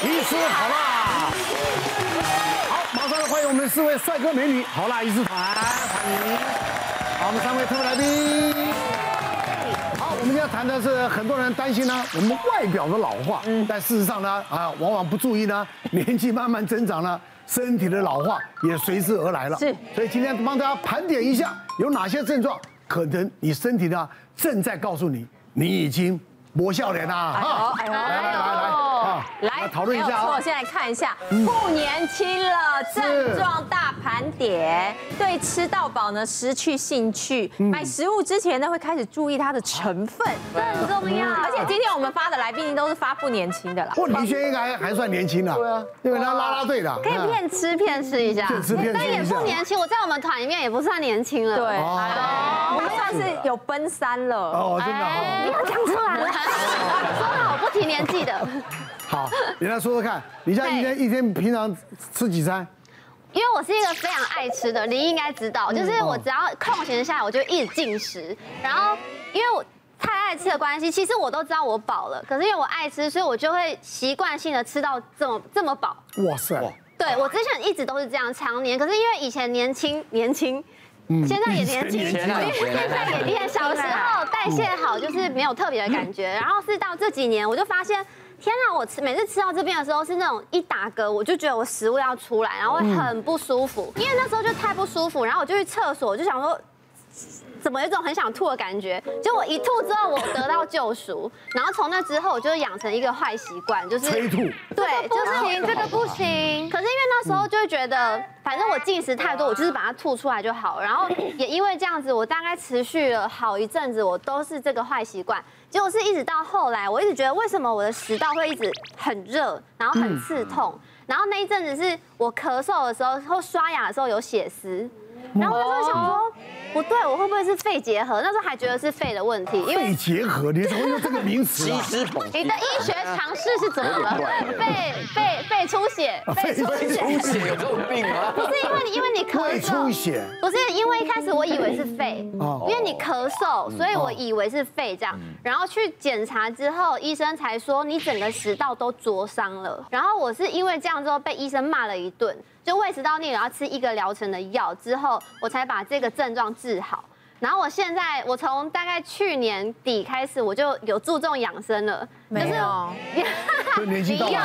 医师好啦，好，马上来欢迎我们四位帅哥美女好啦医师团，欢迎。好，我们三位特别来宾。好，我们今天谈的是很多人担心呢，我们外表的老化，但事实上呢，啊，往往不注意呢，年纪慢慢增长呢，身体的老化也随之而来了。是，所以今天帮大家盘点一下，有哪些症状，可能你身体呢正在告诉你，你已经磨笑脸啦。哈，来来来来。来讨论一下，我先来看一下，不年轻了，症状大盘点，对吃到饱呢失去兴趣，买食物之前呢会开始注意它的成分，这很重要。而且今天我们发的来宾都是发不年轻的啦。不，李轩应该还算年轻的，对啊，因为他拉拉队的，可以骗吃骗吃一下，骗吃骗吃一下，但也不年轻。我在我们团里面也不算年轻了，对，我们算是有奔三了。哦，真的，你要讲出来。了，说好不提年纪的。好，你来说说看，你家一天一天平常吃几餐？因为我是一个非常爱吃的，你应该知道，就是我只要空闲下来，我就一直进食。然后因为我太爱吃的关系，其实我都知道我饱了，可是因为我爱吃，所以我就会习惯性的吃到这么这么饱。哇塞！对，我之前一直都是这样，常年。可是因为以前年轻年轻，现在也年轻，现在也变。小时候代谢好，就是没有特别的感觉。然后是到这几年，我就发现。天哪！我吃每次吃到这边的时候是那种一打嗝，我就觉得我食物要出来，然后会很不舒服。因为那时候就太不舒服，然后我就去厕所，我就想说。怎么有一种很想吐的感觉？就我一吐之后，我得到救赎，然后从那之后，我就养成一个坏习惯，就是催吐。对，就是这个不行。可是因为那时候就会觉得，反正我进食太多，我就是把它吐出来就好。然后也因为这样子，我大概持续了好一阵子，我都是这个坏习惯。结果是一直到后来，我一直觉得为什么我的食道会一直很热，然后很刺痛。然后那一阵子是我咳嗽的时候或刷牙的时候有血丝，然后我就想说。不对，我会不会是肺结核？那时候还觉得是肺的问题，因为肺结核，你怎么用这个名词啊？你的医学常识是怎么了？肺肺肺出血，肺出血有这种病吗？不是因为你，因为你咳嗽，出血，不是因为一开始我以为是肺，因为你咳嗽，所以我以为是肺这样。然后去检查之后，医生才说你整个食道都灼伤了。然后我是因为这样之后被医生骂了一顿。就胃食道逆流要吃一个疗程的药之后，我才把这个症状治好。然后我现在，我从大概去年底开始，我就有注重养生了。没有，年纪到了，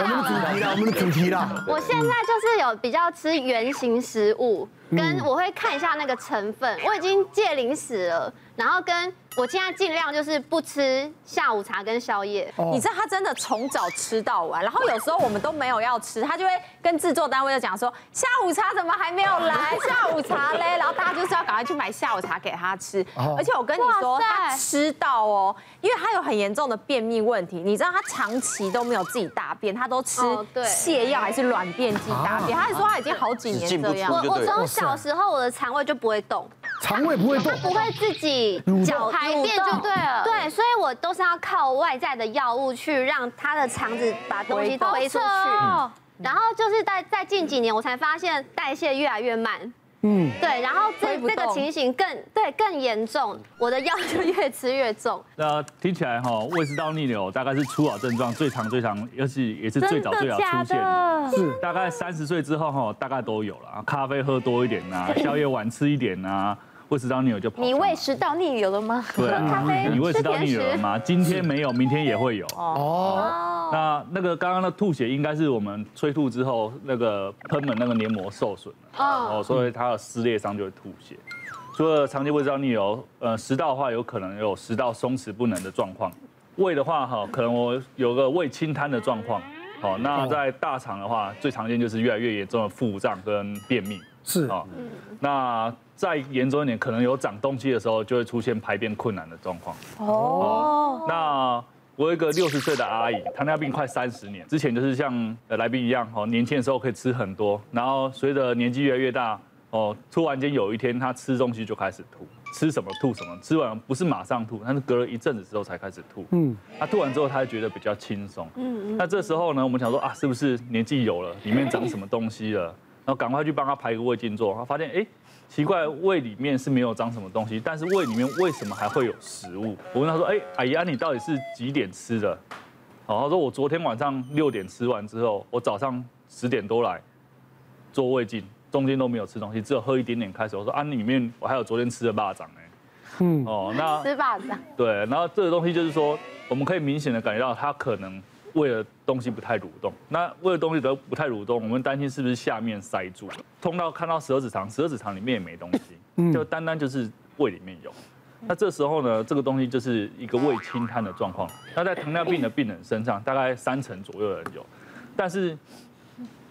我们的主题了，我们的主题了。我现在就是有比较吃原形食物，跟我会看一下那个成分。我已经戒零食了，然后跟。我现在尽量就是不吃下午茶跟宵夜。你知道他真的从早吃到晚，然后有时候我们都没有要吃，他就会跟制作单位就讲说下午茶怎么还没有来？下午茶嘞？然后大家就是要赶快去买下午茶给他吃。而且我跟你说，他吃到哦，因为他有很严重的便秘问题，你知道他长期都没有自己大便，他都吃泻药还是软便剂大便。他还说他已经好几年这样。我我从小时候我的肠胃就不会动，肠胃不会动，他不会自己搅排。便就对了，对，所以我都是要靠外在的药物去让他的肠子把东西推出去。然后就是在在近几年，我才发现代谢越来越慢。嗯，对，然后这这个情形更对更严重，我的药就越吃越重。那听起来哈，胃食道逆流大概是初老症状最长最长，而且也是最早最早出现的。是大概三十岁之后哈，大概都有了。咖啡喝多一点呐，宵夜晚吃一点呐。胃食道逆流就跑。你胃食道逆流了吗？对，咖啡。你胃食道逆流了吗？今天没有，明天也会有。哦。那那个刚刚的吐血应该是我们催吐之后那个喷门那个黏膜受损了。哦。所以它的撕裂伤就会吐血。除了长期胃食道逆流，呃，食道的话有可能有食道松弛不能的状况。胃的话哈，可能我有个胃清瘫的状况。好，那在大肠的话，最常见就是越来越严重的腹胀跟便秘。是啊。那再严重一点，可能有长东西的时候，就会出现排便困难的状况。哦，那我有一个六十岁的阿姨，糖尿病快三十年，之前就是像来宾一样，哦，年轻的时候可以吃很多，然后随着年纪越来越大，哦，突然间有一天她吃东西就开始吐，吃什么吐什么，吃完不是马上吐，但是隔了一阵子之后才开始吐。嗯，她吐完之后，她就觉得比较轻松。嗯嗯，那这时候呢，我们想说啊，是不是年纪有了，里面长什么东西了？然后赶快去帮她排个胃镜做，她发现哎。奇怪，胃里面是没有长什么东西，但是胃里面为什么还会有食物？我问他说：“哎，阿姨啊，你到底是几点吃的？”哦，他说我昨天晚上六点吃完之后，我早上十点多来做胃镜，中间都没有吃东西，只有喝一点点开水。我说啊，里面我还有昨天吃的巴掌哎。嗯，哦，那吃巴掌。对，然后这个东西就是说，我们可以明显的感觉到他可能胃的东西不太蠕动。那胃的东西都不太蠕动，我们担心是不是下面塞住了？通道看到十二指肠，十二指肠里面也没东西，就单单就是胃里面有。那这时候呢，这个东西就是一个胃轻瘫的状况。那在糖尿病的病人身上，大概三成左右的人有，但是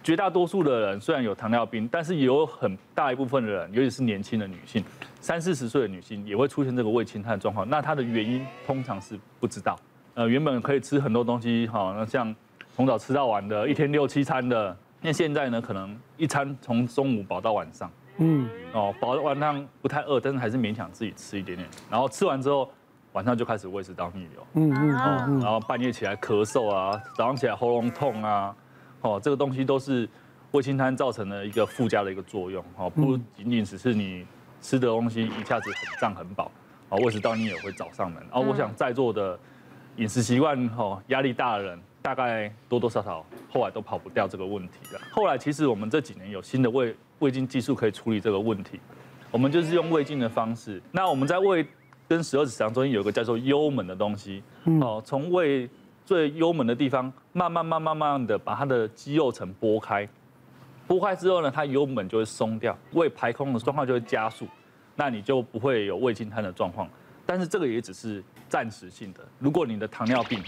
绝大多数的人虽然有糖尿病，但是也有很大一部分的人，尤其是年轻的女性，三四十岁的女性也会出现这个胃轻瘫的状况。那它的原因通常是不知道。呃，原本可以吃很多东西，哈，那像从早吃到晚的，一天六七餐的，那现在呢，可能一餐从中午饱到晚上。嗯，哦，饱到晚上不太饿，但是还是勉强自己吃一点点。然后吃完之后，晚上就开始胃食道逆流。嗯嗯，哦，然后半夜起来咳嗽啊，早上起来喉咙痛啊，哦，这个东西都是胃轻瘫造成的一个附加的一个作用。哦，不仅仅只是你吃的东西一下子很胀很饱，哦，胃食道逆也会找上门。哦我想在座的饮食习惯哦压力大的人，大概多多少少后来都跑不掉这个问题了。后来其实我们这几年有新的胃。胃镜技术可以处理这个问题，我们就是用胃镜的方式。那我们在胃跟十二指肠中间有一个叫做幽门的东西，哦，从胃最幽门的地方慢慢慢慢慢慢的把它的肌肉层剥开，剥开之后呢，它幽门就会松掉，胃排空的状况就会加速，那你就不会有胃镜瘫的状况。但是这个也只是暂时性的，如果你的糖尿病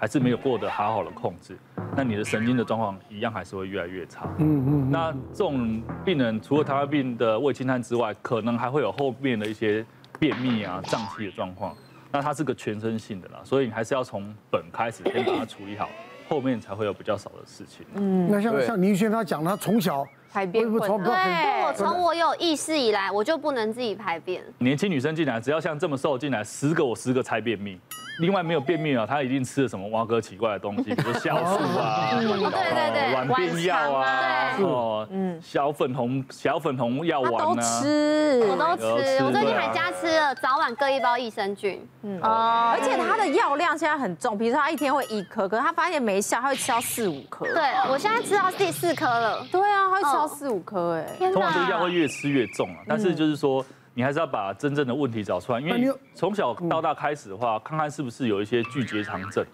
还是没有获得好好的控制，那你的神经的状况一样还是会越来越差。嗯嗯。那这种病人除了糖尿病的胃轻瘫之外，可能还会有后面的一些便秘啊、胀气的状况。那它是个全身性的啦，所以你还是要从本开始先把它处理好，后面才会有比较少的事情。嗯。那像像倪轩他讲，他从小排便困难。对，我从我有意识以来，我就不能自己排便。年轻女生进来，只要像这么瘦进来，十个我十个猜便秘。另外没有便秘啊，她一定吃了什么挖哥奇怪的东西，比如酵素啊，对对对，软便药啊，哦，嗯，小粉红小粉红药丸啊，都吃，我都吃，我最近还加吃了早晚各一包益生菌，嗯哦，而且他的药量现在很重，比如说他一天会一颗，可是他发现没效，他会吃到四五颗。对，我现在吃到第四颗了。对啊，他会吃到四五颗，哎，通常这个药会越吃越重啊，但是就是说。你还是要把真正的问题找出来，因为从小到大开始的话，看看是不是有一些巨结肠症，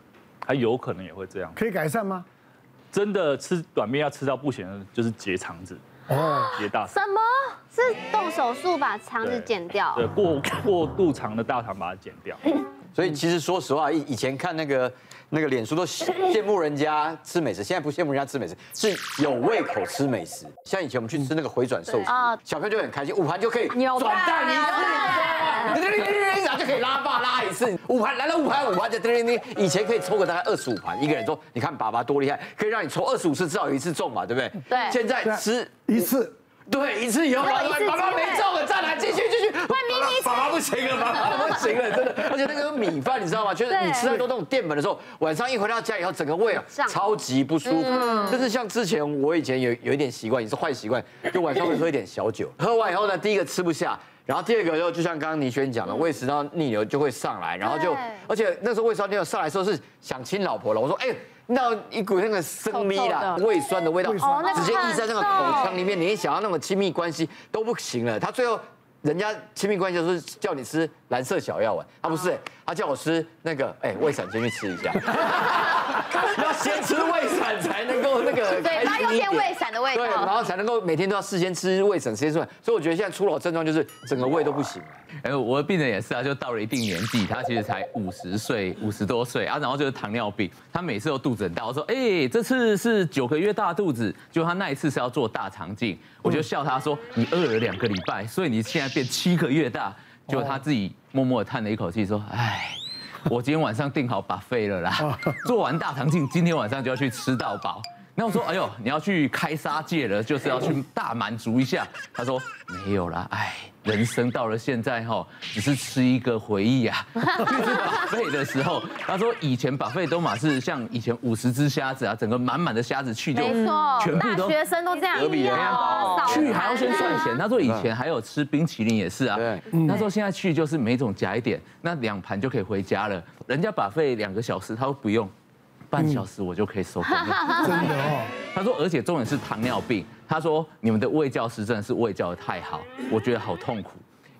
还有可能也会这样。可以改善吗？真的吃短面要吃到不行的，就是结肠子哦，结大。什么？是动手术把肠子剪掉？对，过过度长的大肠把它剪掉。所以其实说实话，以以前看那个。那个脸书都羡慕人家吃美食，现在不羡慕人家吃美食，是有胃口吃美食。像以前我们去吃那个回转寿司，小朋友就很开心，五盘就可以转蛋一次，然后就可以拉霸拉一次，五盘来了五盘五盘就叮叮叮。以前可以抽个大概二十五盘，一个人说，你看爸爸多厉害，可以让你抽二十五次，至少有一次中嘛，对不对？对。现在吃一次。对，一次以后，爸爸没中了，再来继续继续。爸爸不行了，爸爸不行了，真的。而且那个米饭，你知道吗？就是你吃太多那种淀粉的时候，晚上一回到家以后，整个胃啊超级不舒服。就是像之前我以前有有一点习惯，也是坏习惯，就晚上会喝一点小酒。喝完以后呢，第一个吃不下，然后第二个就就像刚刚倪轩讲的，胃食道逆流就会上来，然后就而且那时候胃食道逆流上来的时候是想亲老婆了。我说哎。那一股那个生咪啦，胃酸的味道，直接溢在那个口腔里面，你一想要那么亲密关系都不行了。他最后，人家亲密关系就是叫你吃蓝色小药丸，他不是，他叫我吃那个，哎，胃散先去吃一下，要先吃胃散才能够那个，对，他有点胃散的味道，对，然后才能够每天都要事先吃胃散，先吃完。所以我觉得现在初老症状就是整个胃都不行。哎，我的病人也是啊，就到了一定年纪，他其实才五十岁，五十多岁啊，然后就是糖尿病，他每次都肚子很大。我说，哎，这次是九个月大肚子，就他那一次是要做大肠镜，我就笑他说，你饿了两个礼拜，所以你现在变七个月大。就他自己默默的叹了一口气，说，哎，我今天晚上订好 buffet 了啦，做完大肠镜，今天晚上就要去吃到饱。那我说，哎呦，你要去开杀戒了，就是要去大满足一下。他说没有啦，哎，人生到了现在哈，只是吃一个回忆啊。就是把费的时候，他说以前把费都嘛是像以前五十只虾子啊，整个满满的虾子去就没错，全部都大学生都这样，去还要先算钱。他说以前还有吃冰淇淋也是啊。他说现在去就是每种夹一点，那两盘就可以回家了。人家把费两个小时，他说不用。半小时我就可以收工了。真的哦。他说，而且重点是糖尿病。他说，你们的胃教师真的是胃教的太好，我觉得好痛苦，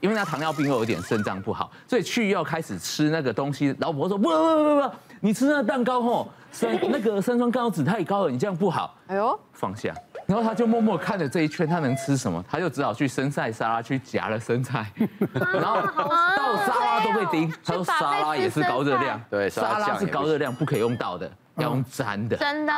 因为他糖尿病又有点肾脏不好，所以去要开始吃那个东西。老婆说，不不不不不，你吃那个蛋糕吼，三那个三酸甘油酯太高了，你这样不好。哎呦，放下。然后他就默默看着这一圈，他能吃什么？他就只好去生菜沙拉去夹了生菜，然后到沙拉都被叮。他说沙拉也是高热量，对，沙拉是高热量，不可以用到的，要用粘的。真的。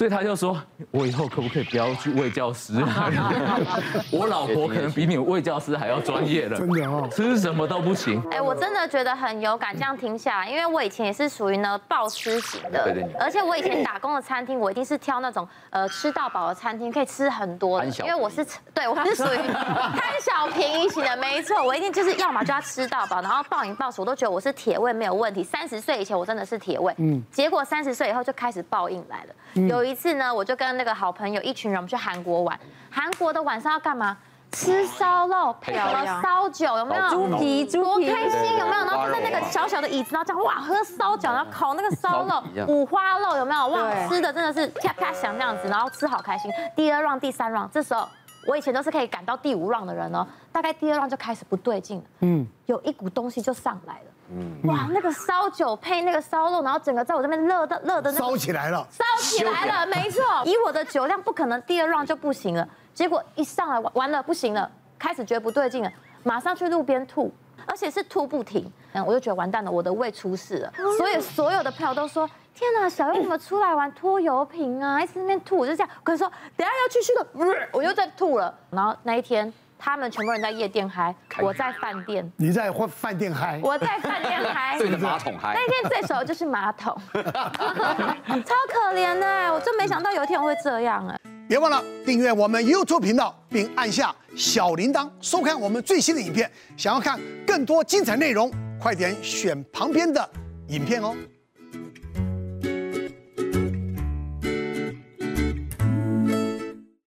所以他就说：“我以后可不可以不要去喂教师？我老婆可能比你喂教师还要专业了。真的哦，吃什么都不行。哎，我真的觉得很有感，这样听下来，因为我以前也是属于呢暴吃型的，而且我以前打工的餐厅，我一定是挑那种呃吃到饱的餐厅，可以吃很多的，因为我是对我是属于贪小便宜型的，没错，我一定就是要么就要吃到饱，然后暴饮暴食，我都觉得我是铁胃没有问题。三十岁以前我真的是铁胃，嗯，结果三十岁以后就开始报应来了，有一。一次呢，我就跟那个好朋友一群人，我们去韩国玩。韩国的晚上要干嘛？吃烧肉，配了烧酒，有没有？猪皮，猪皮，多开心，有没有？然后就在那个小小的椅子，然后这样哇，喝烧酒，然后烤那个烧肉，五花肉，有没有？哇，吃的真的是啪啪响那样子，然后吃好开心。第二 round，第三 round，这时候我以前都是可以赶到第五 round 的人哦，大概第二 round 就开始不对劲了，嗯，有一股东西就上来了。嗯，哇，那个烧酒配那个烧肉，然后整个在我这边热的热的那烧起来了，烧起来了，没错。以我的酒量，不可能第二 round 就不行了。结果一上来完完了，不行了，开始觉得不对劲了，马上去路边吐，而且是吐不停。嗯，我就觉得完蛋了，我的胃出事了。所以所有的朋友都说：天哪，小优怎么出来玩拖油瓶啊？一直在那边吐，我就这样。可是说等下要去去的，我又在吐了。然后那一天。他们全部人在夜店嗨，我在饭店。你在饭饭店嗨？我在饭店嗨。对着马桶嗨。那天最熟的就是马桶，超可怜的，我真没想到有一天我会这样哎。别忘了订阅我们 YouTube 频道，并按下小铃铛，收看我们最新的影片。想要看更多精彩内容，快点选旁边的影片哦。